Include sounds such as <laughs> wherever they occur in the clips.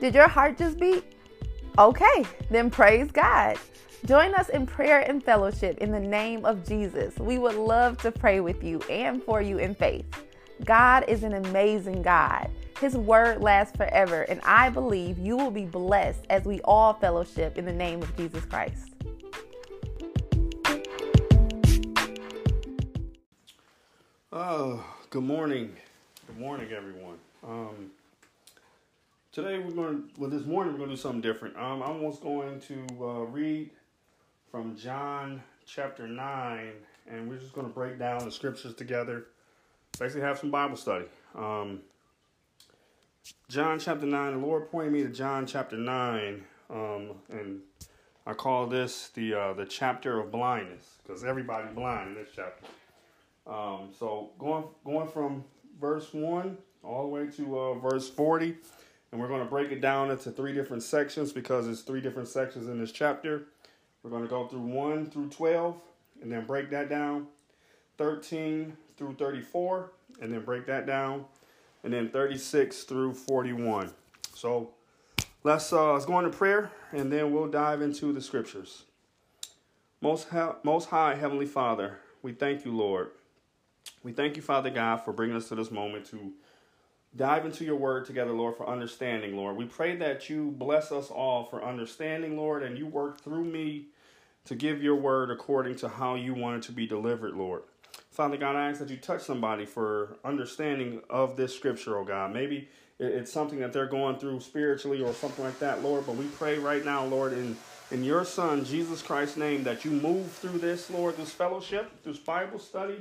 Did your heart just beat? Okay, then praise God. Join us in prayer and fellowship in the name of Jesus. We would love to pray with you and for you in faith. God is an amazing God. His word lasts forever, and I believe you will be blessed as we all fellowship in the name of Jesus Christ. Oh, good morning. Good morning, everyone. Um, today we're going to, well, this morning we're going to do something different. Um, I'm almost going to uh, read from John chapter 9, and we're just going to break down the scriptures together. Basically, have some Bible study. Um, John chapter 9, the Lord pointed me to John chapter 9, um, and I call this the uh, the chapter of blindness because everybody's blind in this chapter. Um, so going going from verse one all the way to uh, verse forty, and we're going to break it down into three different sections because it's three different sections in this chapter. We're going to go through one through twelve, and then break that down. Thirteen through thirty-four, and then break that down, and then thirty-six through forty-one. So let's uh, let's go into prayer, and then we'll dive into the scriptures. Most, most high heavenly Father, we thank you, Lord we thank you, Father God, for bringing us to this moment to dive into your word together, Lord, for understanding, Lord. We pray that you bless us all for understanding, Lord, and you work through me to give your word according to how you want it to be delivered, Lord. Father God, I ask that you touch somebody for understanding of this scripture, oh God. Maybe it's something that they're going through spiritually or something like that, Lord, but we pray right now, Lord, in in your son Jesus Christ's name that you move through this, Lord, this fellowship, this Bible study,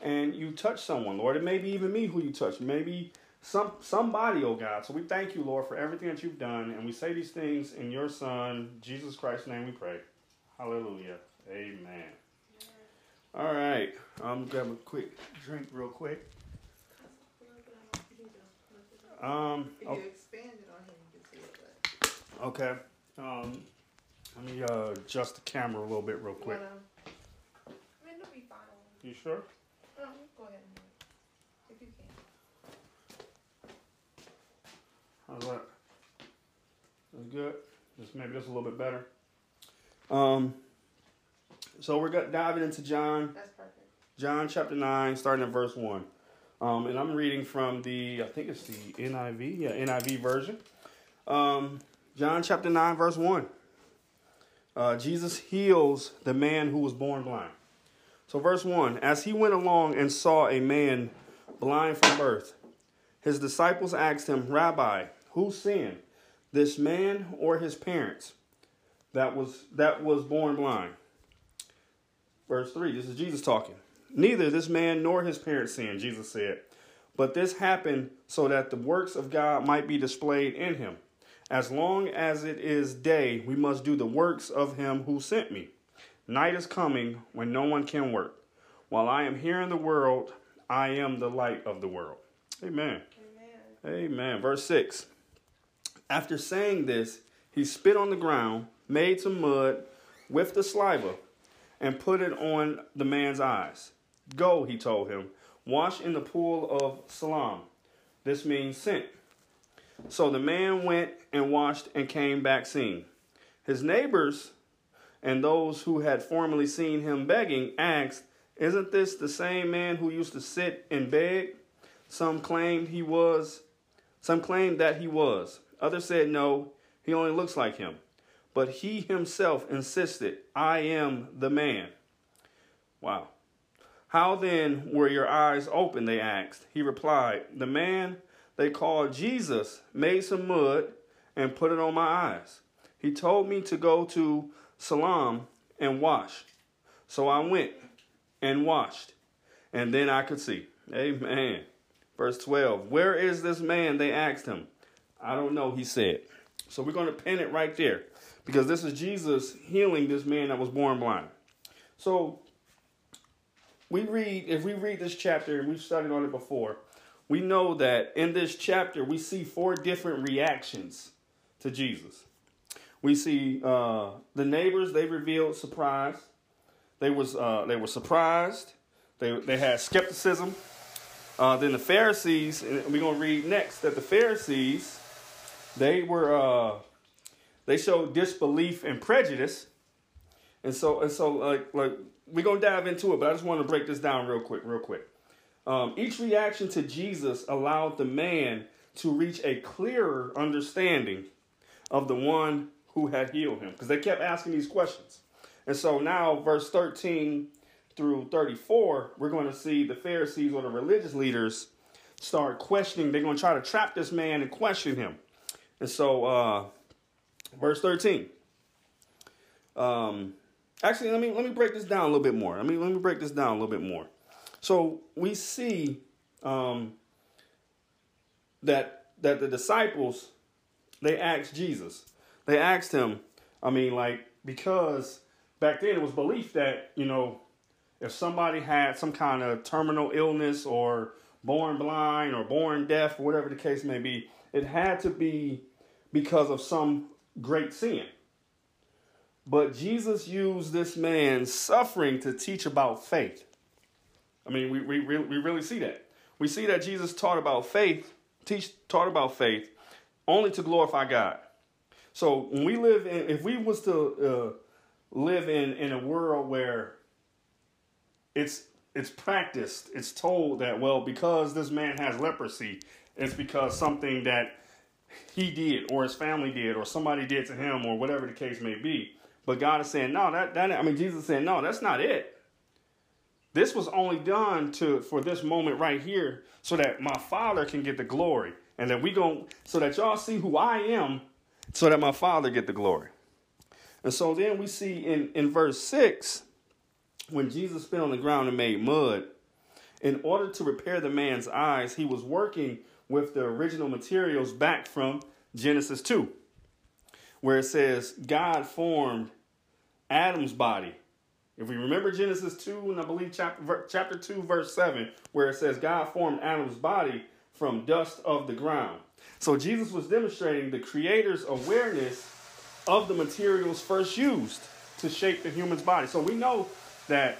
and you touch someone, Lord. It may be even me who you touch, maybe some somebody, oh God. So we thank you, Lord, for everything that you've done, and we say these things in your Son, Jesus Christ's name. We pray. Hallelujah. Amen. All right, I'm grab a quick drink, real quick. Um. Okay. Um. Let me uh, adjust the camera a little bit, real quick. You sure? go ahead and do it, if you can. How's that? That's good. Just maybe just a little bit better. Um. So we're diving into John. That's perfect. John chapter nine, starting at verse one. Um, and I'm reading from the, I think it's the NIV, yeah, NIV version. Um, John chapter 9, verse 1. Uh, Jesus heals the man who was born blind. So, verse 1 As he went along and saw a man blind from birth, his disciples asked him, Rabbi, who sinned, this man or his parents, that was, that was born blind? Verse 3 This is Jesus talking. Neither this man nor his parents sinned, Jesus said. But this happened so that the works of God might be displayed in him. As long as it is day, we must do the works of him who sent me. Night is coming when no one can work. While I am here in the world, I am the light of the world. Amen. Amen. Amen. Verse 6. After saying this, he spit on the ground, made some mud with the saliva, and put it on the man's eyes. Go, he told him, wash in the pool of Siloam. This means sent. So the man went and washed and came back seeing. His neighbors and those who had formerly seen him begging asked, Isn't this the same man who used to sit and beg? Some claimed he was, some claimed that he was. Others said, No, he only looks like him. But he himself insisted, I am the man. Wow. How then were your eyes open? They asked. He replied, The man they called Jesus made some mud and put it on my eyes. He told me to go to Siloam and wash. So I went and washed, and then I could see. Amen. Verse 12 Where is this man? They asked him. I don't know, he said. So we're going to pin it right there because this is Jesus healing this man that was born blind. So we read, if we read this chapter, and we've studied on it before, we know that in this chapter we see four different reactions to Jesus. We see uh, the neighbors, they revealed surprise. They was uh, they were surprised. They they had skepticism. Uh, then the Pharisees, and we're gonna read next that the Pharisees they were uh, they showed disbelief and prejudice, and so and so like like we're gonna dive into it, but I just want to break this down real quick, real quick. Um, each reaction to Jesus allowed the man to reach a clearer understanding of the one who had healed him, because they kept asking these questions. And so now, verse 13 through 34, we're going to see the Pharisees or the religious leaders start questioning. They're going to try to trap this man and question him. And so, uh, verse 13. Um, actually, let me let me break this down a little bit more. I mean, let me break this down a little bit more. So we see um, that that the disciples they asked Jesus. They asked him. I mean, like because back then it was belief that you know if somebody had some kind of terminal illness or born blind or born deaf or whatever the case may be, it had to be because of some great sin. But Jesus used this man's suffering to teach about faith. I mean, we, we, we really see that. We see that Jesus taught about faith, teach, taught about faith only to glorify God. So when we live in, if we was to uh, live in, in a world where it's it's practiced, it's told that well because this man has leprosy, it's because something that he did or his family did or somebody did to him or whatever the case may be. But God is saying no, that that I mean Jesus is saying no, that's not it. This was only done to for this moment right here, so that my Father can get the glory, and that we go so that y'all see who I am, so that my Father get the glory. And so then we see in in verse six, when Jesus fell on the ground and made mud, in order to repair the man's eyes, he was working with the original materials back from Genesis two, where it says God formed Adam's body if we remember Genesis 2, and I believe chapter, chapter 2, verse 7, where it says, God formed Adam's body from dust of the ground. So Jesus was demonstrating the Creator's awareness of the materials first used to shape the human's body. So we know that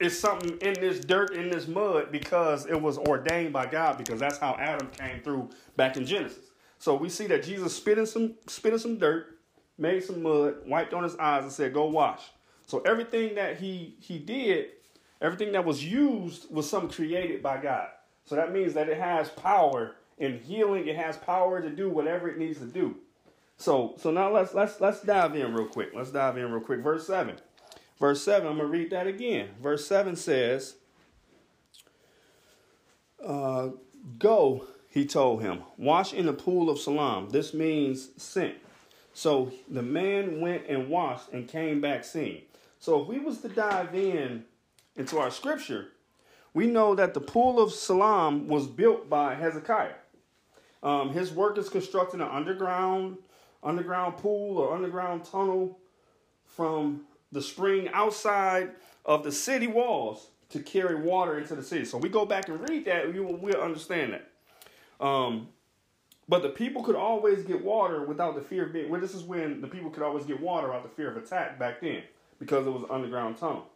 it's something in this dirt, in this mud, because it was ordained by God, because that's how Adam came through back in Genesis. So we see that Jesus spit in some, spit in some dirt, made some mud, wiped on his eyes, and said, Go wash. So everything that he he did, everything that was used was something created by God. So that means that it has power in healing. It has power to do whatever it needs to do. So so now let's let's let's dive in real quick. Let's dive in real quick. Verse seven. Verse seven. I'm gonna read that again. Verse seven says, uh, "Go," he told him, "wash in the pool of Siloam." This means sent. So the man went and washed and came back seeing. So if we was to dive in into our scripture, we know that the pool of Siloam was built by Hezekiah. Um, his is constructing an underground underground pool or underground tunnel from the spring outside of the city walls to carry water into the city. So we go back and read that, we will, we'll understand that. Um, but the people could always get water without the fear of being. Well, this is when the people could always get water without the fear of attack back then because it was an underground tunnel.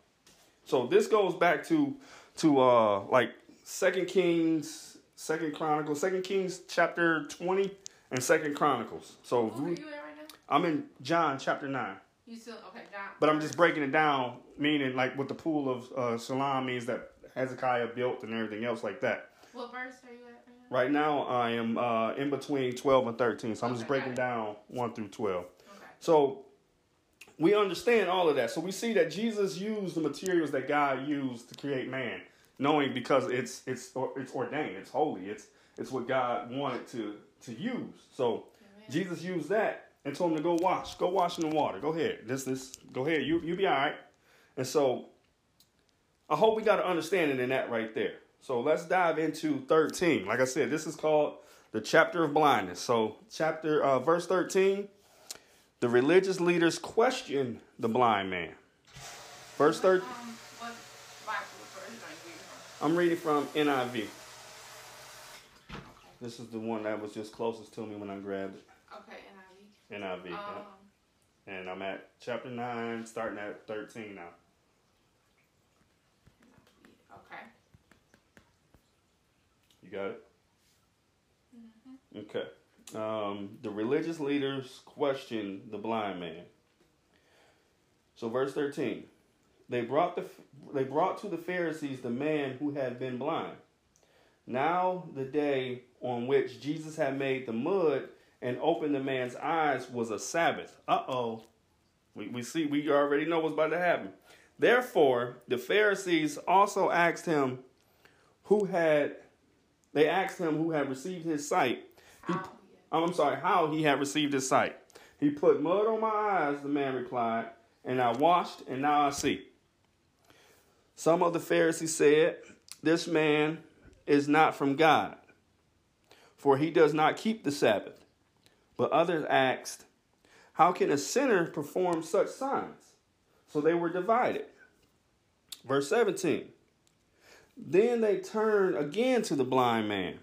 So this goes back to to uh like Second Kings, Second Chronicles, Second Kings chapter twenty and Second Chronicles. So Where are you at right now? I'm in John chapter nine. You still okay? But I'm just breaking it down, meaning like what the pool of uh, Shalom means that Hezekiah built and everything else like that. What verse are you at right now? I am uh, in between 12 and 13, so I'm just breaking down 1 through 12. Okay. So we understand all of that. So we see that Jesus used the materials that God used to create man, knowing because it's it's it's ordained, it's holy, it's it's what God wanted to to use. So Amen. Jesus used that and told him to go wash, go wash in the water. Go ahead, this this go ahead, you you be all right. And so I hope we got an understanding in that right there. So let's dive into 13. Like I said, this is called the chapter of blindness. So chapter uh, verse 13 the religious leaders question the blind man. Verse 13. Um, what Bible version are you reading from? I'm reading from NIV. This is the one that was just closest to me when I grabbed it. Okay, NIV. Yeah. Um, And I'm at chapter 9, starting at 13 now. okay. You got it? Okay. um, the religious leaders question the blind man. So, verse 13. They brought, the, they brought to the Pharisees the man who had been blind. Now, the day on which Jesus had made the mud and opened the man's eyes was a Sabbath. Uh oh. We, we see, we already know what's about to happen. Therefore, the Pharisees also asked him who had, they asked him who had received his sight. He, I'm sorry, how he had received his sight. He put mud on my eyes, the man replied, and I washed, and now I see. Some of the Pharisees said, This man is not from God, for he does not keep the Sabbath. But others asked, How can a sinner perform such signs? So they were divided. Verse 17. Then they turned again to the blind man.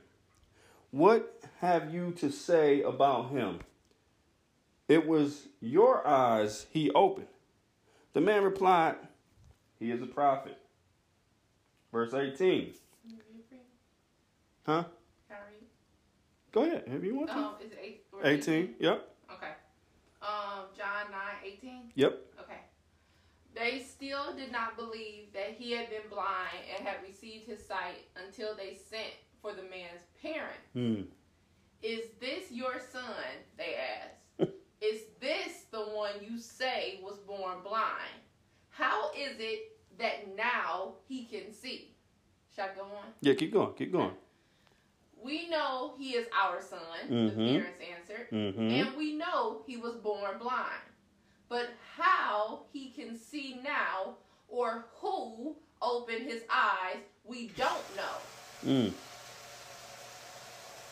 What have you to say about him? It was your eyes he opened. The man replied, He is a prophet. Verse 18. Huh? Go ahead, if you want to. Um, is it eight, 18, yep. Okay. Um, John 9, 18? Yep. Okay. They still did not believe that he had been blind and had received his sight until they sent for the man's parent. Hmm. Is this your son? They asked. <laughs> is this the one you say was born blind? How is it that now he can see? Shall I go on? Yeah, keep going, keep going. We know he is our son, the Mhm. parents answered, Mm-hmm. and we know he was born blind. But how he can see now or who opened his eyes, we don't know. Mm.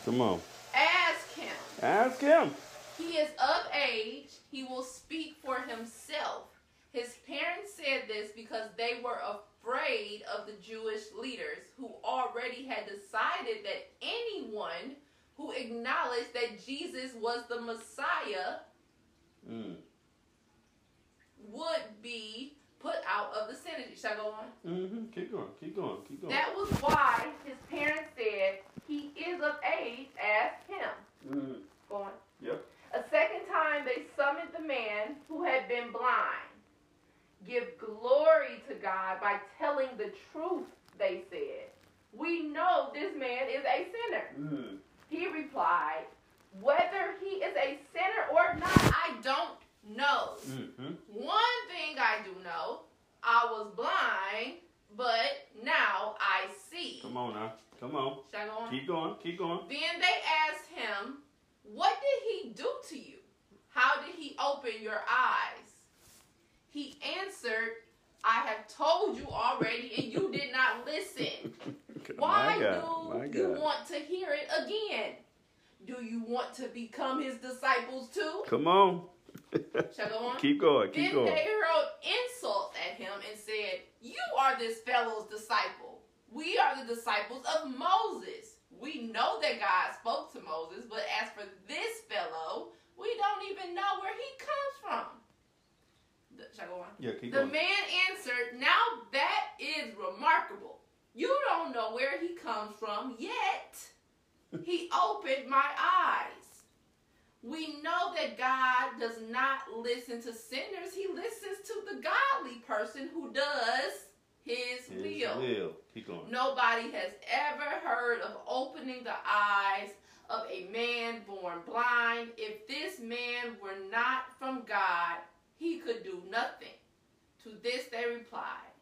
Come on. Ask him. Ask him. He is of age, he will speak for himself. His parents said this because they were afraid of the Jewish leaders who already had decided that anyone who acknowledged that Jesus was the Messiah Mm. would be put out of the synagogue. Shall I go on? Mm-hmm. Keep going, keep going, keep going. That was why his parents said, He is of age, ask him. Mm. Go on. Yep. A second time they summoned the man who had been blind. Give glory to God by telling the truth, they said. We know this man is a sinner. Mm. He replied, Whether he is a sinner or not, I don't know. Mm-hmm. One thing I do know, I was blind, but now I see. Come on now. Come on. Shall I go on? Keep going, keep going. Then they asked him, What did he do to you? How did he open your eyes? He answered, I have told you already, and you did not listen. <laughs> Why God, do you want to hear it again? Do you want to become his disciples too? Come on. Shall go on? <laughs> keep going, keep then going. they hurled insults at him and said, You are this fellow's disciple. We are the disciples of Moses. We know that God spoke to Moses, but as for this fellow, we don't even know where he comes from. The- I go on? Yeah, keep The going. man answered, Now that is remarkable. You don't know where he comes from yet. <laughs> He opened my eyes. We know that God does not listen to sinners, He listens to the godly person who does His, His will. will. Keep going. Nobody has ever heard of opening the eyes of a man born blind. If this man were not from God, he could do nothing. To this they replied,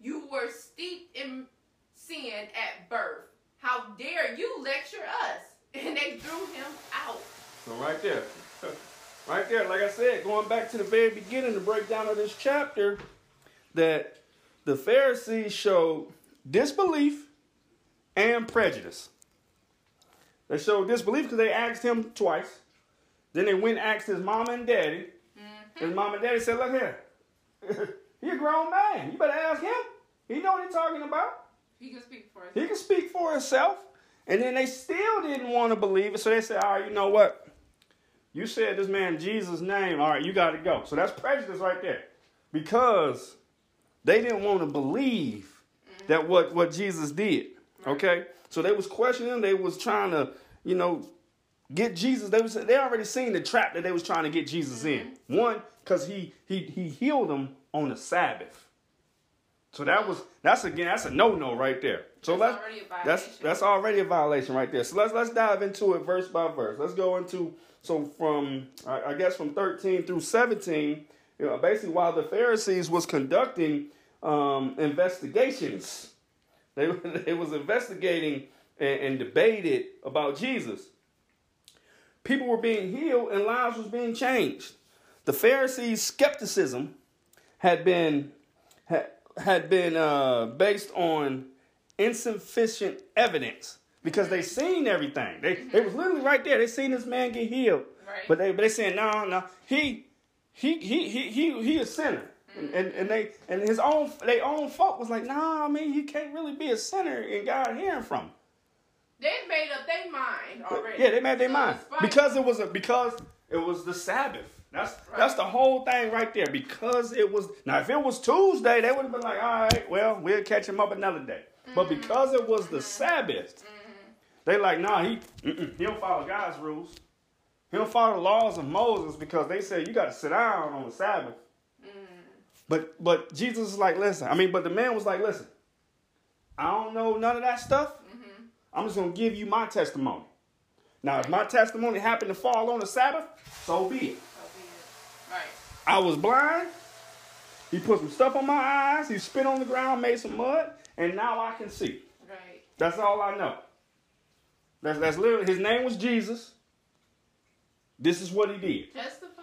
You were steeped in sin at birth. How dare you lecture us? <laughs> And they threw him out. So right there. <laughs> Right there, like I said, going back to the very beginning, the breakdown of this chapter, that the Pharisees showed disbelief and prejudice. They showed disbelief because they asked him twice. Then they went and asked his mama and daddy. His mom and daddy said, Look here. <laughs> he a grown man. You better ask him. He know what he's talking about. He can speak for us. He can speak for himself. And then they still didn't want to believe it. So they said, all right, you know what? You said this man Jesus' name. All right, you got to go. So that's prejudice right there. Because they didn't want to believe that what, what Jesus did. Okay? So they was questioning. They was trying to, you know, get Jesus. They was they already seen the trap that they was trying to get Jesus in. One, because he he he healed them on the Sabbath. So that was that's again that's a no no right there. So That's let's already a that's violation. that's already a violation right there. So let's let's dive into it verse by verse. Let's go into so from I, I guess from thirteen through seventeen. You know, basically while the Pharisees was conducting um, investigations, <laughs> they they was investigating and, and debated about Jesus. People were being healed and lives was being changed. The Pharisees' skepticism had been had, had been uh, based on insufficient evidence because they seen everything. They they was literally right there. They seen this man get healed, Right. but they but they saying no no he he he he he he a sinner. And, and, and they and his own they own folk was like, nah, I mean, you can't really be a sinner and God hearing from him. They made up their mind already. Yeah, they made their So mind because it was a because it was the Sabbath. That's that's the whole thing right there. Because it was now, if it was Tuesday, they would have been like, all right, well, we'll catch him up another day. But Mm-hmm. because it was the Sabbath, they like, nah, he he don't follow God's rules. He don't follow the laws of Moses because they said you got to sit down on the Sabbath. Mm. But but Jesus is like, listen. I mean, but the man was like, listen. I don't know none of that stuff. I'm just gonna give you my testimony. Now, if my testimony happened to fall on the Sabbath, so be it. So be it. Right. I was blind. He put some stuff on my eyes. He spit on the ground, made some mud, and now I can see. Right. That's all I know. That's that's literally his name was Jesus. This is what he did. Testify.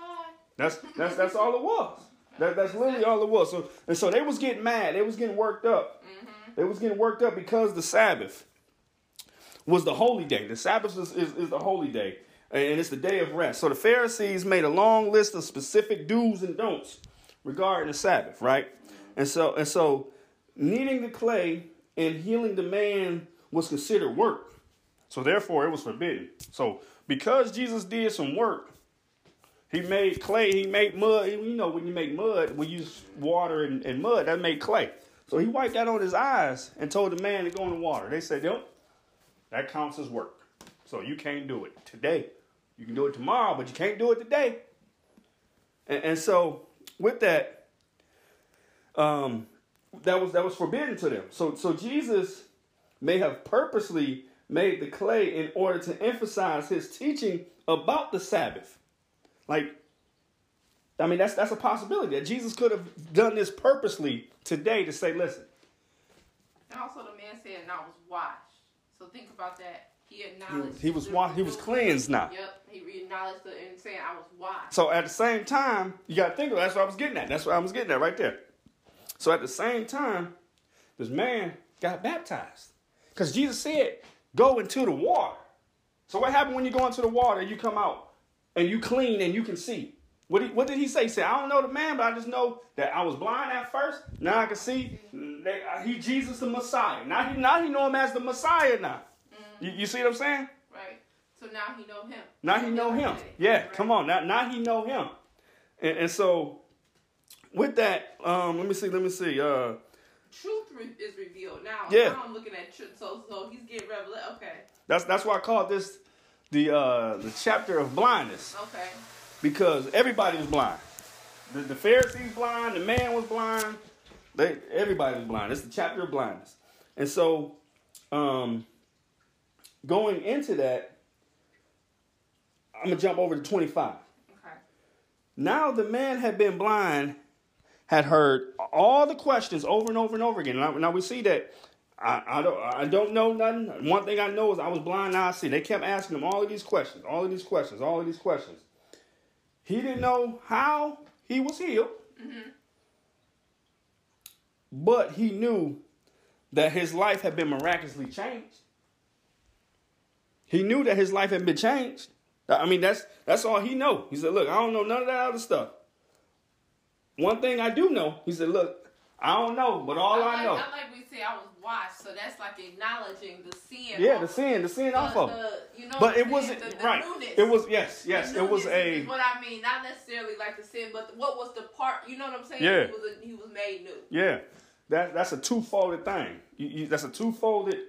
That's <laughs> that's that's all it was. That, that's literally all it was. So and so they was getting mad. They was getting worked up. Mm-hmm. They was getting worked up because the Sabbath was the holy day. The Sabbath is, is, is the holy day, and it's the day of rest. So the Pharisees made a long list of specific do's and don'ts regarding the Sabbath, right? And so and so kneading the clay and healing the man was considered work. So therefore it was forbidden. So because Jesus did some work, he made clay, he made mud. You know, when you make mud, we use water and, and mud, that made clay. So he wiped that on his eyes and told the man to go in the water. They said, Nope, that counts as work. So you can't do it today. You can do it tomorrow, but you can't do it today. And, and so with that, um, that was that was forbidden to them. So so Jesus may have purposely made the clay in order to emphasize his teaching about the Sabbath. Like, I mean, that's that's a possibility that Jesus could have done this purposely today to say, listen, And also the man said, and I was washed. So think about that. He acknowledged. he was the- wa- he was cleansed now. Yep. He acknowledged it and saying, I was washed. So at the same time, you got to think of that's what I was getting at. That's what I was getting at right there. So at the same time, this man got baptized because Jesus said, "Go into the water." So what happened when you go into the water? You come out and you clean and you can see. What, he, what did he say? He said, "I don't know the man, but I just know that I was blind at first. Now I can see. That he Jesus the Messiah. Now he now he know him as the Messiah. Now, you, you see what I'm saying? Right. So now he know him. Now he know him. Yeah, come on. Now, now he know him. And, and so with that, um, let me see, let me see. Uh, Truth re- is revealed now. Yeah. Now I'm looking at truth. So so he's getting revelation. Okay. that's that's why I called this the uh, the chapter of blindness Okay. Because everybody was blind. The, the Pharisees blind, the man was blind. They everybody was blind. It's the chapter of blindness. And so, um, going into that, I'm gonna jump over to 25. Okay. Now the man had been blind, had heard all the questions over and over and over again. Now, now we see that I, I don't I don't know nothing. One thing I know is I was blind, now I see. They kept asking him all of these questions, all of these questions, all of these questions. He didn't know how he was healed, but he knew that his life had been miraculously changed. He knew that his life had been changed. I mean, that's that's all he know. He said, "Look, I don't know none of that other stuff. One thing I do know," he said, "Look, I don't know, but all I I like, know, I like we say I was washed. So that's like acknowledging the sin. yeah, the sin, the sin off of." the- you know But it wasn't? The- the right. newness. It was yes, yes, it was a what I mean. Not necessarily like the sin, but what was the part? You know what I'm saying? Yeah. He was, a, he was made new. yeah. That that's a two-folded thing. You, you, that's a two-folded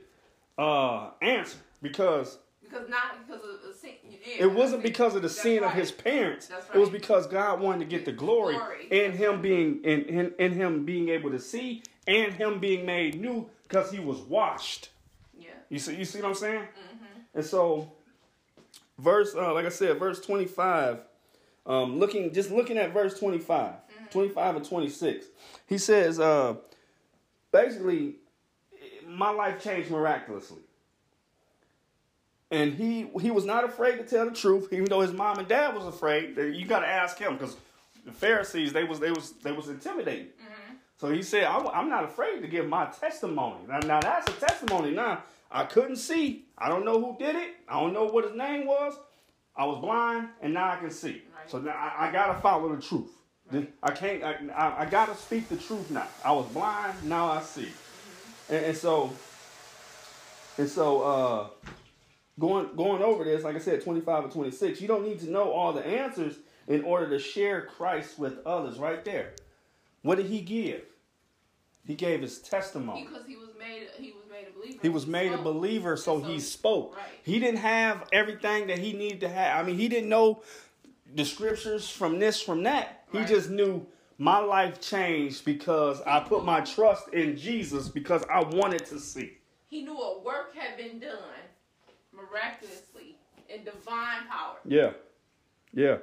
uh, answer because Because not because of the sin. Yeah, It wasn't because of the sin of his parents. That's It was because God wanted to get the glory, Glory. in him being in, in in him being able to see and him being made new because he was washed. Yeah. You see, you see what I'm saying? Mm-hmm. And so, verse, uh, like I said, verse 25, um, looking, just looking at verse 25, 25 and 26, he says, uh, basically, my life changed miraculously. And he he was not afraid to tell the truth, even though his mom and dad was afraid. You got to ask him because the Pharisees they was they was they was intimidated. So he said, I'm, I'm not afraid to give my testimony. Now, now that's a testimony. Now, I couldn't see. I don't know who did it. I don't know what his name was. I was blind, and now I can see. Right. So now I, I got to follow the truth. The- I can't, I, I, I got to speak the truth now. I was blind, now I see. And, and so, and so, uh, going going over this, like I said, 25 and 26, you don't need to know all the answers in order to share Christ with others right there. What did he give? He gave his testimony. Because he was made. He was made a believer. He was made a believer, so So- he spoke. right. He didn't have everything that he needed to have. I mean, he didn't know the scriptures from this, from that. He Right. just knew my life changed because I put my trust in Jesus because I wanted to see. He knew a work had been done miraculously in divine power Yeah. Yeah.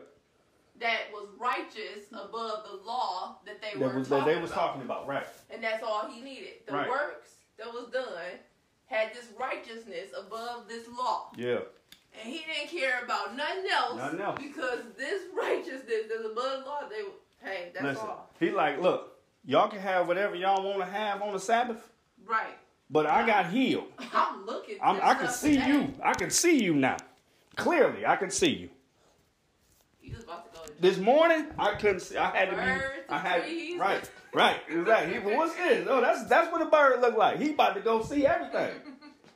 That was righteous above the law that they That were was talking that they was about. talking about, right. and that's all he needed. The Right. works that was done had this righteousness above this law. Yeah. And he didn't care about nothing else, Nothing else. because this righteousness that's above the law, they hey, that's Listen. all. He like, look, y'all can have whatever y'all want to have on the Sabbath, Right. but I got healed. <laughs> I'm looking. I'm, I can see today. you. I can see you now. Clearly, I can see you. You was about to go to This morning, I couldn't see. I had to be. I had trees. right, right, exactly. But what's this? Oh, that's that's what a bird look like. He about to go see everything.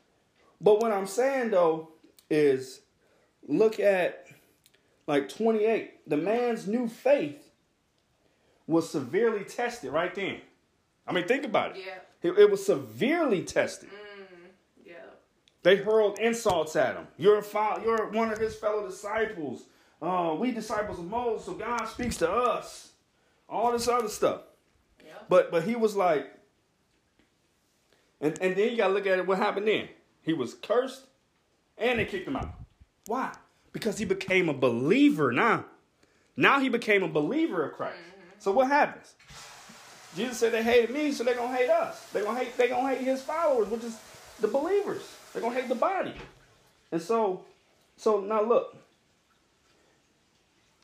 <laughs> but what I'm saying though is, look at like 28. The man's new faith was severely tested right then. I mean, think about it. Yeah. It, it was severely tested. Mm, yeah. They hurled insults at him. You're a fo- you're one of his fellow disciples. Uh, we disciples of Moses, so God speaks to us. All this other stuff. Yeah. But but he was like, and, and then you gotta look at it, what happened then? He was cursed and they kicked him out. Why? Because he became a believer now. Now he became a believer of Christ. So what happens? Jesus said they hated me, so they're gonna hate us. They're gonna hate, they're gonna hate his followers, which is the believers. They're gonna hate the body. And so, so now look.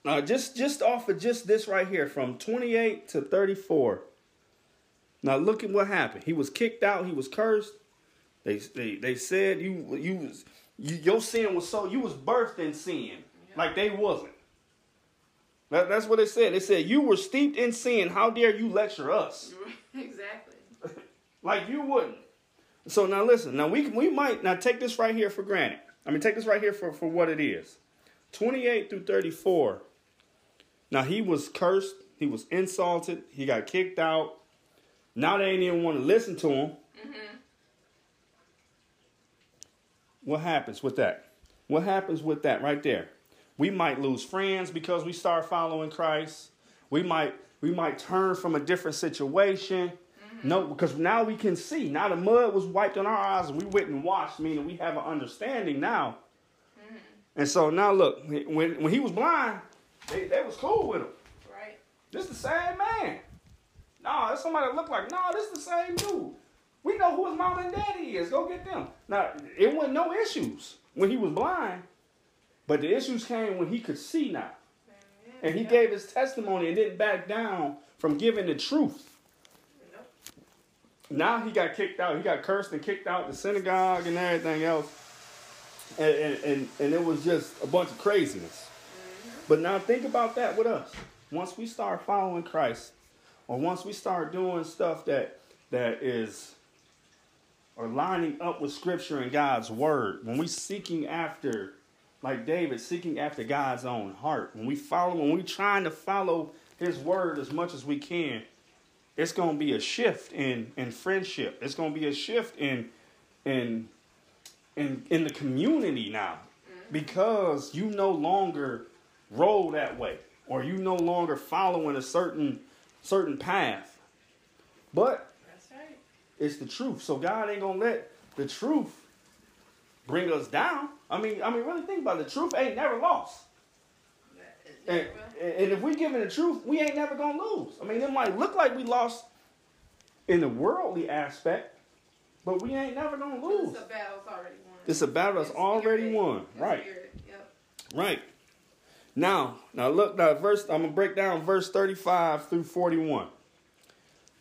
Uh, just just off of just this right here, from 28 to 34. Now look at what happened. He was kicked out. He was cursed. They they, they said you you was you, your sin was so you was birthed in sin, like they wasn't. That, that's what they said. They said you were steeped in sin. How dare you lecture us? <laughs> exactly. <laughs> Like you wouldn't. So now listen. Now we we might now take this right here for granted. I mean take this right here for for what it is. 28 through 34. Now he was cursed, he was insulted, he got kicked out. Now they ain't even want to listen to him. Mm-hmm. What happens with that? What happens with that right there? We might lose friends because we start following Christ. We might we might turn from a different situation. Mm-hmm. No, because now we can see. Now the mud was wiped on our eyes and we went and washed, meaning we have an understanding now. Mm-hmm. And so now look, when when he was blind, they, they was cool with him. Right. This the same man. Nah, that's somebody that look like, nah, this the same dude. We know who his mom and daddy is. Go get them. Now, it wasn't no issues when he was blind, but the issues came when he could see now. And he Yeah. gave his testimony and didn't back down from giving the truth. Nope. Now he got kicked out. He got cursed and kicked out the synagogue and everything else. And, and, and, and it was just a bunch of craziness. But now think about that with us. Once we start following Christ, or once we start doing stuff that that is or lining up with scripture and God's word, when we seeking after, like David, seeking after God's own heart, when we follow, when we trying to follow his word as much as we can, it's gonna be a shift in in friendship. It's gonna be a shift in in in in the community now mm-hmm. because you no longer roll that way or you no longer following a certain certain path. But That's right. it's the truth. So God ain't gonna let the truth bring us down. I mean, I mean, really think about it. The truth ain't never lost. And, and if we giving the truth, we ain't never gonna lose. I mean, it might look like we lost in the worldly aspect, but we ain't never gonna lose. It's a battle's already won. It's a battle that's It's already spirit. won. It's Right. spirit. Yep. Right. Now, now look now verse I'm gonna break down verse 35 through 41.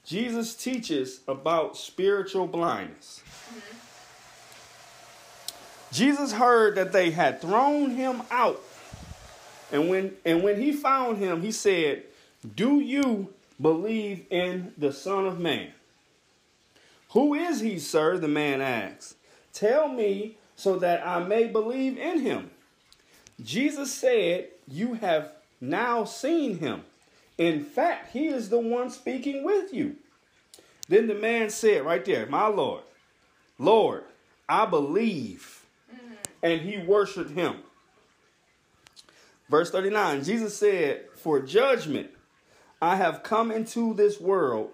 Jesus teaches about spiritual blindness. Mm-hmm. Jesus heard that they had thrown him out. And when and when he found him, he said, Do you believe in the Son of Man? Who is he, sir? The man asked. Tell me so that I may believe in him. Jesus said, You have now seen him. In fact, he is the one speaking with you. Then the man said, Right there, My Lord, Lord, I believe. And he worshiped him. Verse 39 Jesus said, For judgment I have come into this world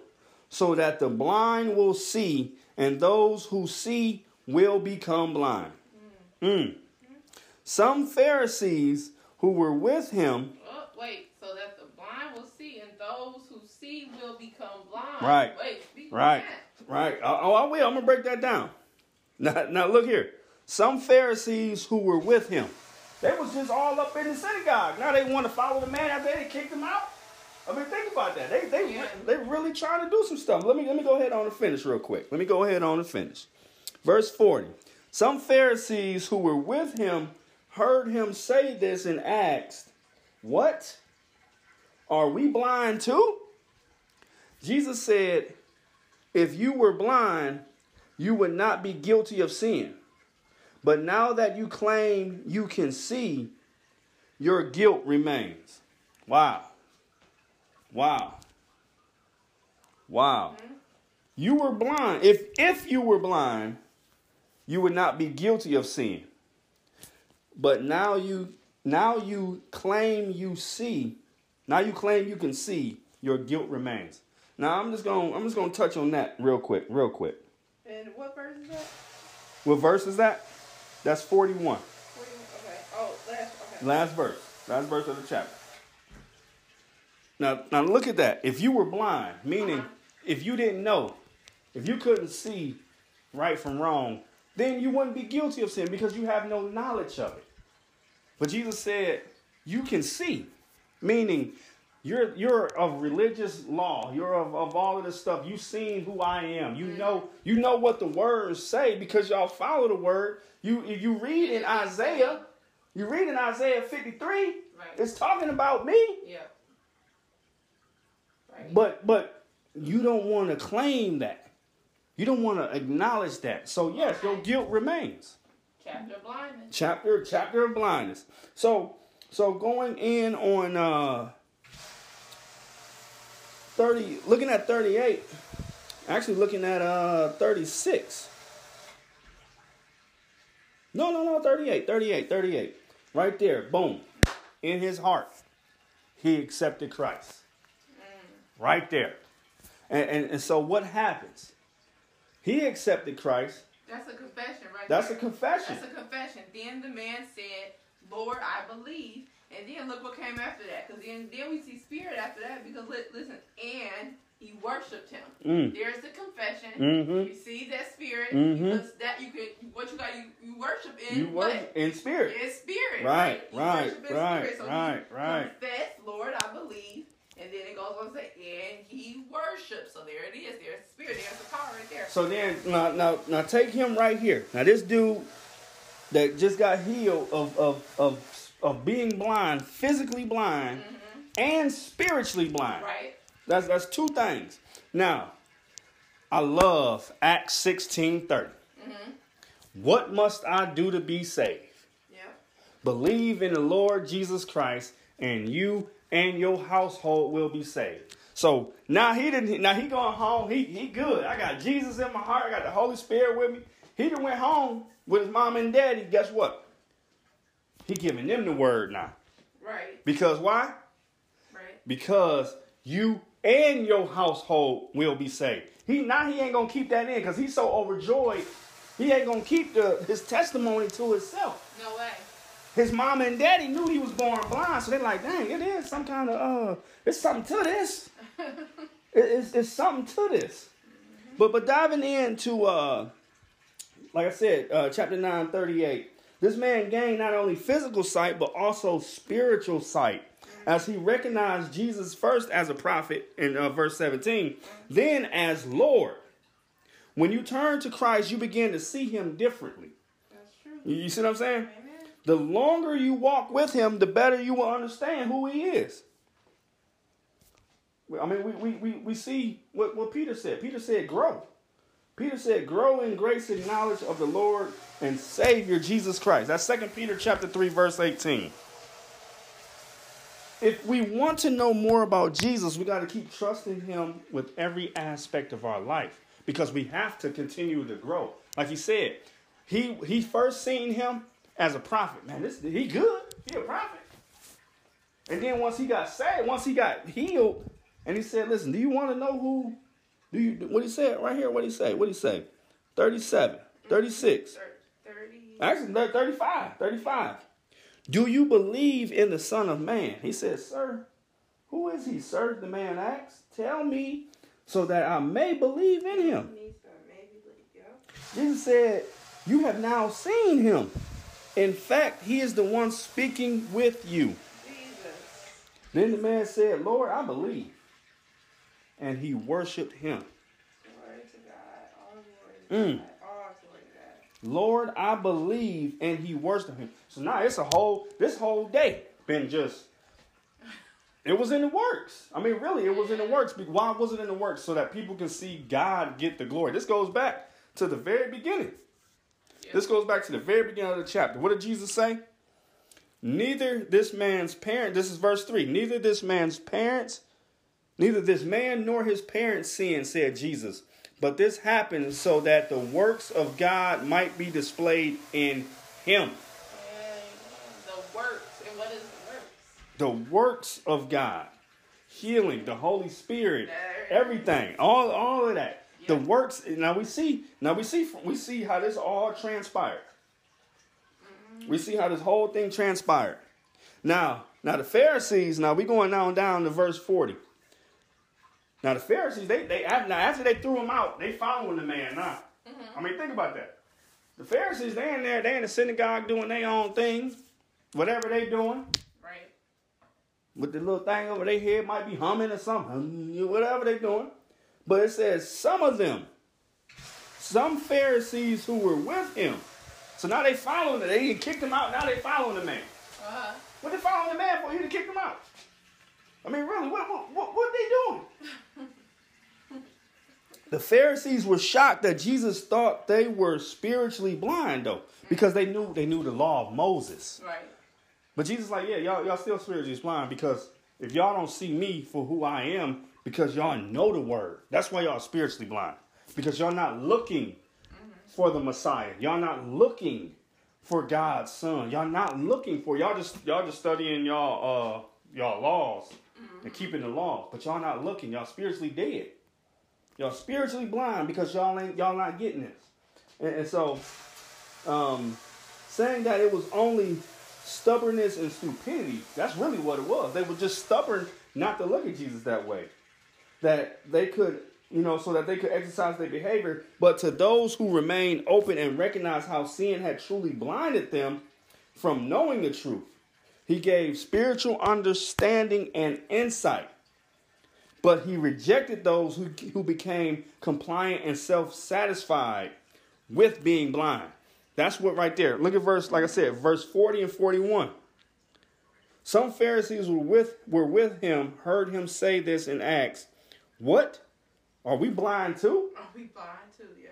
so that the blind will see, and those who see will become blind. Mm. Some Pharisees who were with him, Oh, wait. So that the blind will see, and those who see will become blind. Right. Wait. right, that. right. Oh, oh, I will. I'm gonna break that down. Now, now look here. Some Pharisees who were with him, they was just all up in the synagogue. Now they want to follow the man after they kicked him out. I mean, think about that. They they Yeah. they really trying to do some stuff. Let me let me go ahead on and finish real quick. Let me go ahead on and finish. Verse 40. Some Pharisees who were with him heard him say this and asked, What? Are we blind too? Jesus said, If you were blind, you would not be guilty of sin. But now that you claim you can see, your guilt remains. Wow. Wow. Wow. You were blind. If if you were blind, you would not be guilty of sin. But now you now you claim you see. Now you claim you can see, your guilt remains. Now I'm just going to I'm just going to touch on that real quick, real quick. And what verse is that? What verse is that? That's 41. Forty- Okay. Oh, last. Okay. Last verse. Last verse of the chapter. Now, now look at that. If you were blind, meaning Uh-huh. if you didn't know, if you couldn't see right from wrong, then you wouldn't be guilty of sin because you have no knowledge of it. But Jesus said, you can see, meaning you're you're of religious law. You're of, of all of this stuff. You've seen who I am. You mm-hmm. know you know what the words say because y'all follow the word. You if you read in Isaiah, you read in Isaiah 53, Right. it's talking about me. Yeah. Right. But but you don't want to claim that. You don't want to acknowledge that. So yes, your guilt remains. Chapter of blindness. Chapter chapter of blindness. So so going in on uh 30 looking at 38 actually looking at uh 36 no no no 38 38 38 right there boom. In his heart he accepted christ. Right there. And, and and so what happens? He accepted christ That's a confession, right? that's a confession That's a confession. Then the man said, "Lord, I believe." And then look what came after that. Because then, then we see spirit after that. Because listen, and he worshipped him. Mm. There's the confession. Mhm. You see that spirit. Mhm. Because that you can. What you got? You, you worship in you what? worship in spirit In spirit. Right, right, in right, spirit. So right, right. Confess, Lord, I believe. And then it goes on to say, and he worships. So there it is. There's spirit. There's the power right there. So then, now, now, now, take him right here. Now, this dude that just got healed of of of, of being blind, physically blind, mm-hmm. and spiritually blind. Right. That's that's two things. Now, I love Acts sixteen thirty. Mm-hmm. What must I do to be saved? Yeah. Believe in the Lord Jesus Christ, and you and your household will be saved. So now he didn't. Now he going home. He he good. I got Jesus in my heart. I got the Holy Spirit with me. He done went home with his mom and daddy. Guess what? He giving them the word now. Right. Because why? Right. Because you and your household will be saved. He now he ain't gonna keep that in because he's so overjoyed. He ain't gonna keep the his testimony to himself. No way. His mama and daddy knew he was born blind, so they're like, dang, it is some kind of uh, it's something to this. <laughs> It- it's, it's something to this. But but diving into uh, like I said, uh, chapter 9, 38, this man gained not only physical sight but also spiritual sight. As he recognized Jesus first as a prophet in uh, verse 17, then as Lord. When you turn to Christ, you begin to see him differently. That's true. You you see what I'm saying? The longer you walk with him, the better you will understand who he is. I mean, we, we, we, we see what, what Peter said. Peter said, grow. Peter said, grow in grace and knowledge of the Lord and Savior Jesus Christ. That's 2 Peter chapter 3, verse 18. If we want to know more about Jesus, we got to keep trusting him with every aspect of our life because we have to continue to grow. Like he said, he he first seen him as a prophet. Man, this he good. He a prophet. And then once he got saved, once he got healed, and he said, "Listen, do you want to know who? Do you what he said right here? What he say? What he say? 37, 36. Thir- Thirty. Actually, thir- 35. 35. Do you believe in the Son of Man? He says, Sir, who is he, sir? The man asks. Tell me so that I may believe in him. Needs to maybe believe, yeah. Jesus said, You have now seen him. In fact, he is the one speaking with you. Jesus. Then the man said, Lord, I believe. And he worshiped him. Glory to God. All glory to Mm. God. All glory to God. Lord, I believe, and he worshiped him. So now it's a whole this whole day been just it was in the works. I mean, really, it was in the works. Why was it in the works? So that people can see God get the glory. This goes back to the very beginning. This goes back to the very beginning of the chapter. What did Jesus say? Neither this man's parent, this is verse 3, neither this man's parents, neither this man nor his parents sinned, said Jesus. But this happened so that the works of God might be displayed in him. The works. And what is the works? The works of God. Healing, the Holy Spirit, everything. All all of that. The works now we see now we see we see how this all transpired. We see how this whole thing transpired. Now, now the Pharisees, now we going down down to verse 40. Now the Pharisees, they they now after they threw him out, they following the man now. Mm-hmm. I mean, think about that. The Pharisees, they in there, they in the synagogue doing their own thing, whatever they doing, Right. with the little thing over their head, might be humming or something, whatever they doing. But it says some of them, some Pharisees who were with him. So now they following it. They didn't kick him out. Now they following the man. Uh-huh. What they following the man for? He to kick them out. I mean, really, what what what, what they doing? <laughs> the Pharisees were shocked that Jesus thought they were spiritually blind, though, because they knew they knew the law of Moses. Right. But Jesus, like, yeah, y'all y'all still spiritually blind because if y'all don't see me for who I am, because y'all know the word, that's why y'all spiritually blind. Because y'all not looking for the Messiah. Y'all not looking for God's Son. Y'all not looking for y'all just y'all just studying y'all uh y'all laws and keeping the laws, but y'all not looking. Y'all spiritually dead. Y'all spiritually blind because y'all ain't y'all not getting this. And, and so, um, saying that it was only stubbornness and stupidity. That's really what it was. They were just stubborn not to look at Jesus that way. That they could, you know, so that they could exercise their behavior. But to those who remained open and recognized how sin had truly blinded them from knowing the truth, he gave spiritual understanding and insight. But he rejected those who, who became compliant and self satisfied with being blind. That's what right there. Look at verse, like I said, verse 40 and 41. Some Pharisees were with were with him, heard him say this, and asked, What? Are we blind too? Are we blind too? Yeah.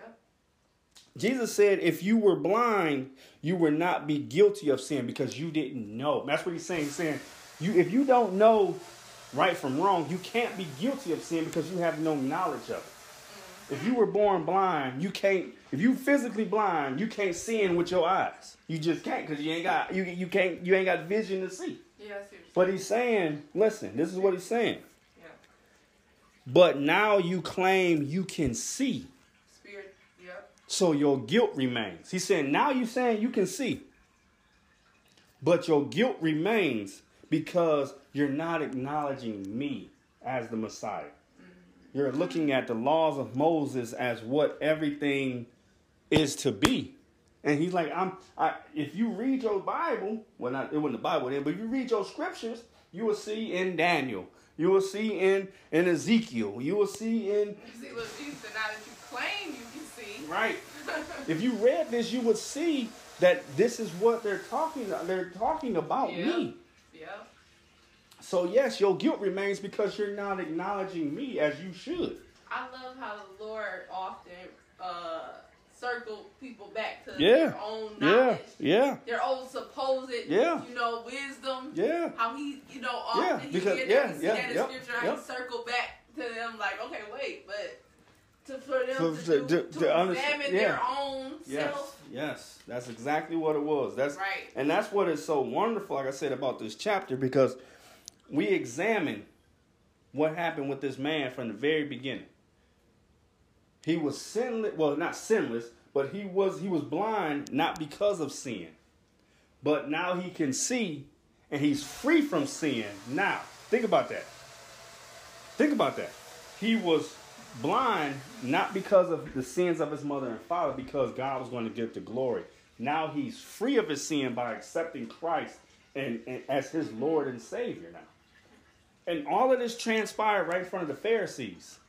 Jesus said, If you were blind, you would not be guilty of sin because you didn't know. That's what he's saying. He's saying, you if you don't know right from wrong, you can't be guilty of sin because you have no knowledge of it. Mm-hmm. If you were born blind, you can't. If you physically blind, you can't see in with your eyes. You just can't because you ain't got you you can't you ain't got vision to see. Yeah, I see what But he's saying, listen, this is what he's saying. But now you claim you can see, Spirit. Yep. so your guilt remains. He said, now you're saying you can see, but your guilt remains because you're not acknowledging me as the Messiah. You're looking at the laws of Moses as what everything is to be. And he's like, I'm I if you read your Bible, well not it wasn't the Bible then, but if you read your scriptures, you will see in Daniel, you will see in in Ezekiel, you will see in You see, Jesus now that you claim you can see. right. <laughs> If you read this, you would see that this is what they're talking they're talking about Yeah. me. Yep. So yes, your guilt remains because you're not acknowledging me as you should. I love how the Lord often uh, circle people back to Yeah. their own Yeah, knowledge, yeah, their own supposed, Yeah. you know, wisdom. yeah. How he, you know, Yeah, often because- he get yeah, them, yeah, that in yep, scripture, how yep. he circle back to them, like, okay, wait, but to for them to, to- do, to- to, to examine yeah. their own Yes, self. yes, that's exactly what it was. That's Right. and that's what is so wonderful, like I said about this chapter, because we examine what happened with this man from the very beginning. He was sinless, well, not sinless, but he was he was blind not because of sin, but now he can see, and he's free from sin. Now, think about that. Think about that. He was blind not because of the sins of his mother and father, because God was going to give the glory. Now he's free of his sin by accepting Christ and, and as his Lord and Savior now. And all of this transpired right in front of the Pharisees.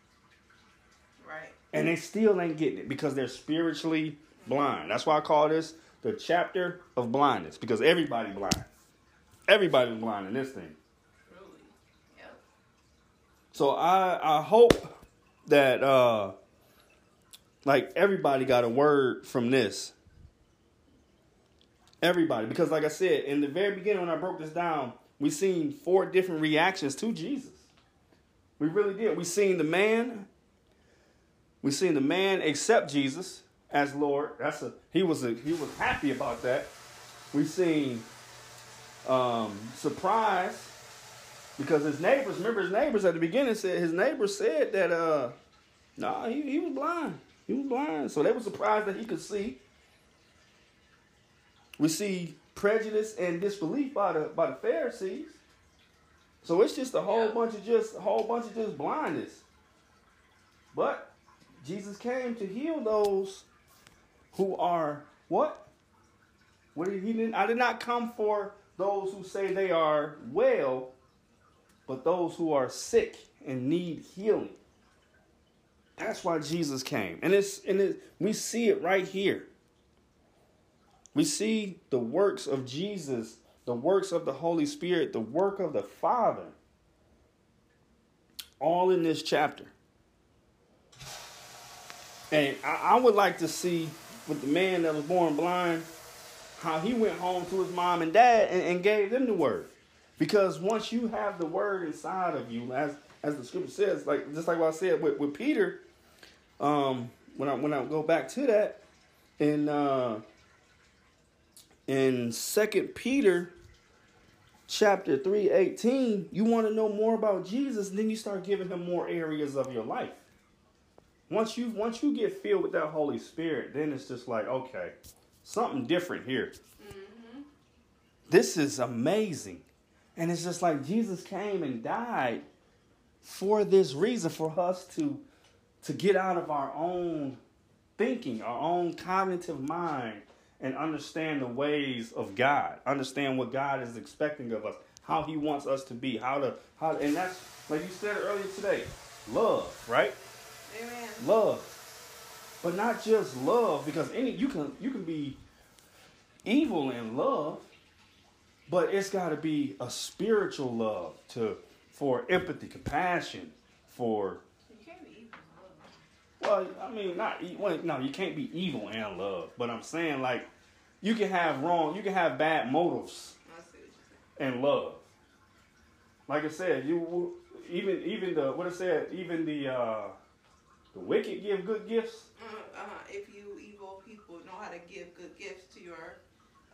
And they still ain't getting it because they're spiritually blind. That's why I call this the chapter of blindness, because everybody blind. Everybody's blind in this thing. So I I hope that uh like everybody got a word from this. Everybody, because like I said in the very beginning when I broke this down, we seen four different reactions to Jesus. We really did. We seen the man. We seen the man accept Jesus as Lord. That's a he was a he was happy about that. We've seen um surprise because his neighbors, remember his neighbors at the beginning said his neighbors said that uh nah, he, he was blind. He was blind. So they were surprised that he could see. We see prejudice and disbelief by the by the Pharisees. So it's just a whole Yeah. bunch of just a whole bunch of just blindness. But Jesus came to heal those who are what? What did he didn't I did not come for those who say they are well, but those who are sick and need healing. That's why Jesus came. And it's and it, we see it right here. We see the works of Jesus, the works of the Holy Spirit, the work of the Father, all in this chapter. And I, I would like to see with the man that was born blind, how he went home to his mom and dad and, and gave them the word. Because once you have the word inside of you, as as the scripture says, like just like what I said with, with Peter, um, when I when I go back to that in uh in Second Peter chapter 3, 18, you want to know more about Jesus, then you start giving him more areas of your life. Once you once you get filled with that Holy Spirit, then it's just like, okay, something different here. Mm-hmm. This is amazing. And it's just like Jesus came and died for this reason, for us to to get out of our own thinking, our own cognitive mind, and understand the ways of God. Understand what God is expecting of us, how He wants us to be, how to how and that's like you said earlier today, love, right? Amen. love but not just love because any you can you can be evil in love but it's got to be a spiritual love to for empathy compassion for You can't be evil. well i mean not well, no you can't be evil and love but i'm saying like you can have wrong you can have bad motives I see what you're saying. and love. Like I said, you even even the what I said, even the uh the wicked give good gifts. Uh, uh, if you evil people know how to give good gifts to your,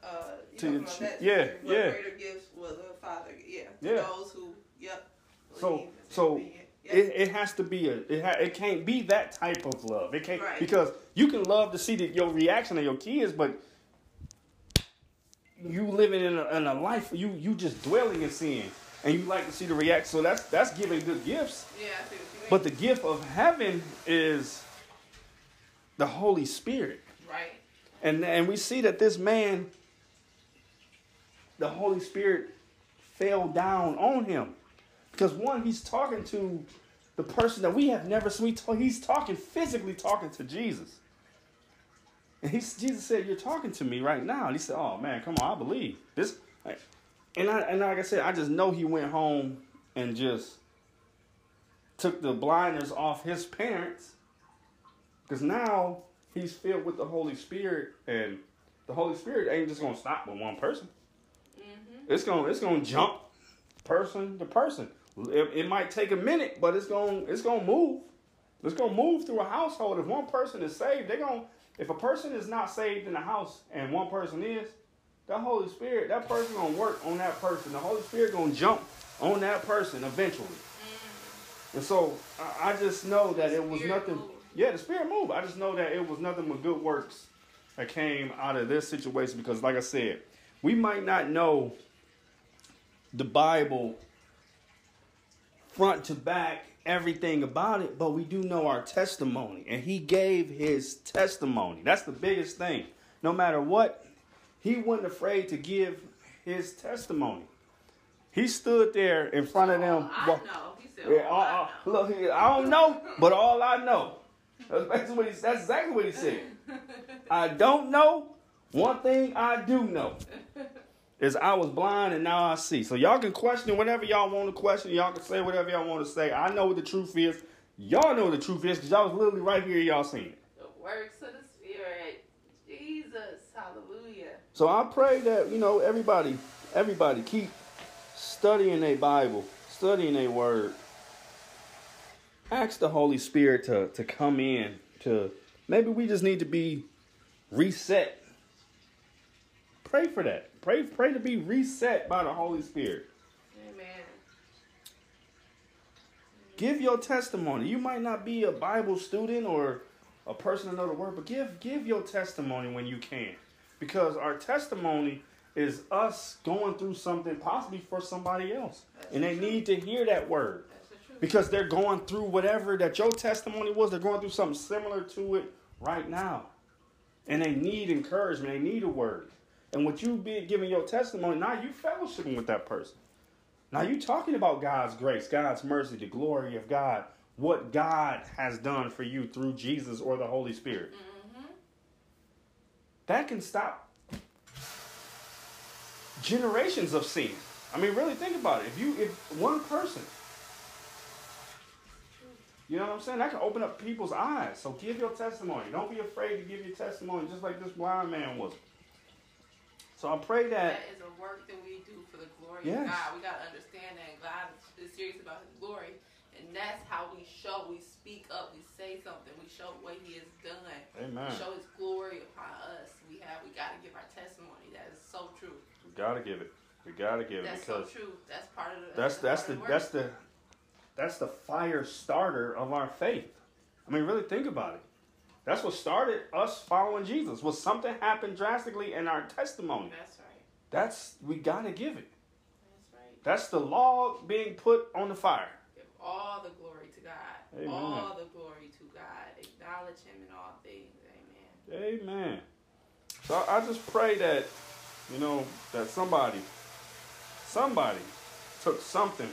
uh, you To know, your ch- that yeah, yeah. Greater gifts will the Father, yeah, to Yeah. those who, yep. So- so. Yep. It, it has to be a it, ha, it can't be that type of love. It can't Right. because you can love to see the, your reaction of your kids, but you living in a, in a life you you just dwelling in sin, and you like to see the reaction. So that's that's giving good gifts. yeah, I see what you mean. But the gift of heaven is the Holy Spirit. right. And and we see that this man, the Holy Spirit, fell down on him. Because one, he's talking to the person that we have never seen. He's talking physically talking to Jesus. And he's, Jesus said, "You're talking to me right now." And he said, "Oh man, come on, I believe this." And I and like I said, I just know he went home and just took the blinders off his parents, because now he's filled with the Holy Spirit, and the Holy Spirit ain't just gonna stop with one person. Mm-hmm. It's gonna it's gonna jump person to person. It, it might take a minute, but it's gonna it's gonna move. It's gonna move through a household. If one person is saved, they're gonna. If a person is not saved in the house and one person is, the Holy Spirit, that person gonna work on that person. The Holy Spirit gonna jump on that person eventually. And so I, I just know that it was nothing. moved. Yeah, the Spirit moved. I just know that it was nothing but good works that came out of this situation because, like I said, we might not know the Bible front to back, everything about it, but we do know our testimony. And he gave his testimony. That's the biggest thing. No matter what, he wasn't afraid to give his testimony. He stood there in front of them. All I wa- know. He said, yeah, all all- I all- know. look, I don't know, but all I know. That's basically what he, that's exactly what he said. <laughs> I don't know. One thing I do know is I was blind and now I see. So y'all can question whatever y'all want to question. Y'all can say whatever y'all want to say. I know what the truth is. Y'all know what the truth is because y'all was literally right here. Y'all seen it. The works of the Spirit. Jesus. Hallelujah. So I pray that you know everybody, everybody keep studying their Bible, studying their Word. Ask the Holy Spirit to to come in. To maybe we just need to be reset. Pray for that. Pray pray to be reset by the Holy Spirit. Amen. Give your testimony. You might not be a Bible student or a person to know the Word, but give give your testimony when you can, because our testimony is us going through something possibly for somebody else, and they need to hear that word That's the truth. Because they're going through whatever that your testimony was. They're going through something similar to it right now, and they need encouragement. They need a word, and what you be giving your testimony now, you fellowshipping with that person. Now you talking about God's grace, God's mercy, the glory of God, what God has done for you through Jesus or the Holy Spirit. Mm-hmm. That can stop generations of sin. I mean, really think about it. If you, if one person, you know what I'm saying, that can open up people's eyes. So give your testimony. Don't be afraid to give your testimony, just like this blind man was. So I pray that. That is a work that we do for the glory Yes. of God. We got to understand that God is serious about His glory, and that's how we show. We speak up. We say something. We show what He has done. Amen. We show His glory upon us. We have. We got to give our testimony. That is so true. We gotta give it. We gotta give it That's so because true. That's part of the. that's that's the that's the that's the fire starter of our faith. I mean, really think about it. That's what started us following Jesus. Was something happened drastically in our testimony. That's right. That's we gotta give it. That's right. That's the log being put on the fire. Give all the glory to God. Amen. All the glory to God. Acknowledge Him in all things. Amen. Amen. So I I just pray that, you know, that somebody, somebody took something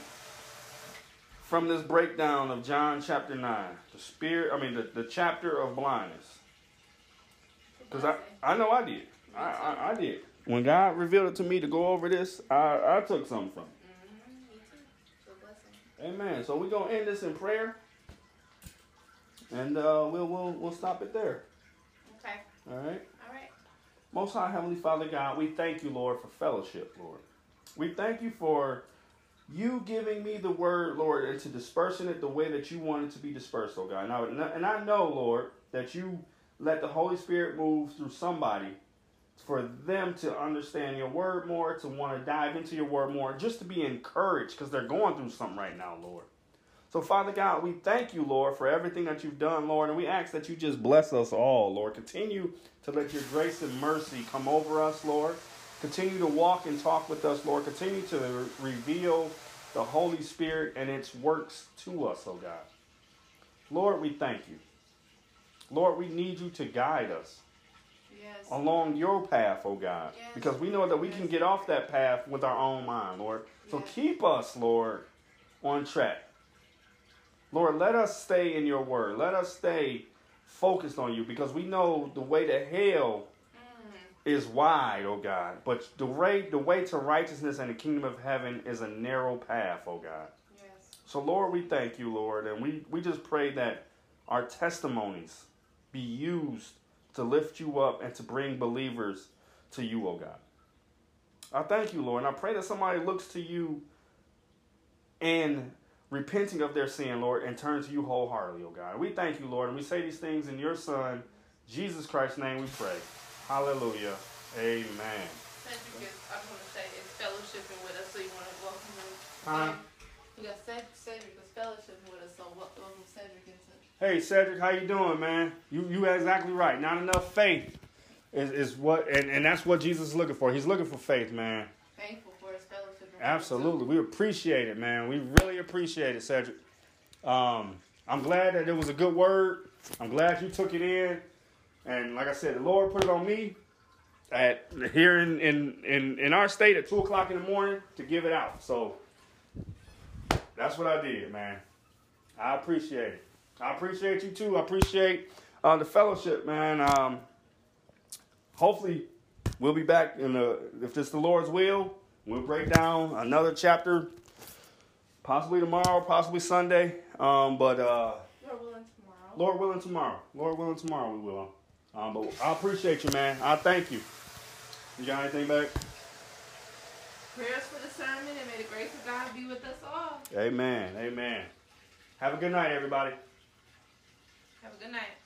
from this breakdown of John chapter 9, the spirit, I mean, the, the chapter of blindness. Because I, I know I did. I, I, I did. When God revealed it to me to go over this, I, I took something from it. Mm-hmm. Me too. It's a blessing. Amen. So we're going to end this in prayer. And uh, we'll, we'll, we'll stop it there. Okay. All right. All right. Most High Heavenly Father God, we thank you, Lord, for fellowship, Lord. We thank you for you giving me the word, Lord, and to dispersing it the way that you want it to be dispersed, oh God. Now, and I know, Lord, that you let the Holy Spirit move through somebody for them to understand your word more, to want to dive into your word more, just to be encouraged because they're going through something right now, Lord. So, Father God, we thank you, Lord, for everything that you've done, Lord, and we ask that you just bless us all, Lord. Continue to let your grace and mercy come over us, Lord. Continue to walk and talk with us, Lord. Continue to re- reveal the Holy Spirit and its works to us, oh God. Lord, we thank you. Lord, we need you to guide us Yes. along your path, oh God. Yes. Because we know that we can get off that path with our own mind, Lord. So Yes. keep us, Lord, on track. Lord, let us stay in your word. Let us stay focused on you because we know the way to hell. Is wide, oh God. But the way the way to righteousness and the kingdom of heaven is a narrow path, oh God. Yes. So Lord, we thank you, Lord, and we, we just pray that our testimonies be used to lift you up and to bring believers to you, oh God. I thank you, Lord, and I pray that somebody looks to you and repenting of their sin, Lord, and turn to you wholeheartedly, oh God. We thank you, Lord, and we say these things in your Son, Jesus Christ's name we pray. Hallelujah. Amen. Cedric is, I'm going to say, is fellowshipping with us, so you want to welcome him. Huh? You got Ced- Cedric is fellowshipping with us, so wel- welcome Cedric into Hey Cedric, how you doing, man? You you exactly right. Not enough faith is, is what and, and that's what Jesus is looking for. He's looking for faith, man. thankful for his fellowship. Absolutely. We appreciate it, man. We really appreciate it, Cedric. Um, I'm glad that it was a good word. I'm glad you took it in. And like I said, the Lord put it on me at here in, in, in, in our state at two o'clock in the morning to give it out. So that's what I did, man. I appreciate it. I appreciate you too. I appreciate uh, the fellowship, man. Um, hopefully, we'll be back in the if it's the Lord's will. We'll break down another chapter, possibly tomorrow, possibly Sunday. Um, but uh, Lord willing tomorrow. Lord willing, tomorrow. Lord willing, tomorrow we will. Um, but I appreciate you, man. I thank you. You got anything back? Prayers for the sermon, and may the grace of God be with us all. Amen. Amen. Have a good night, everybody. Have a good night.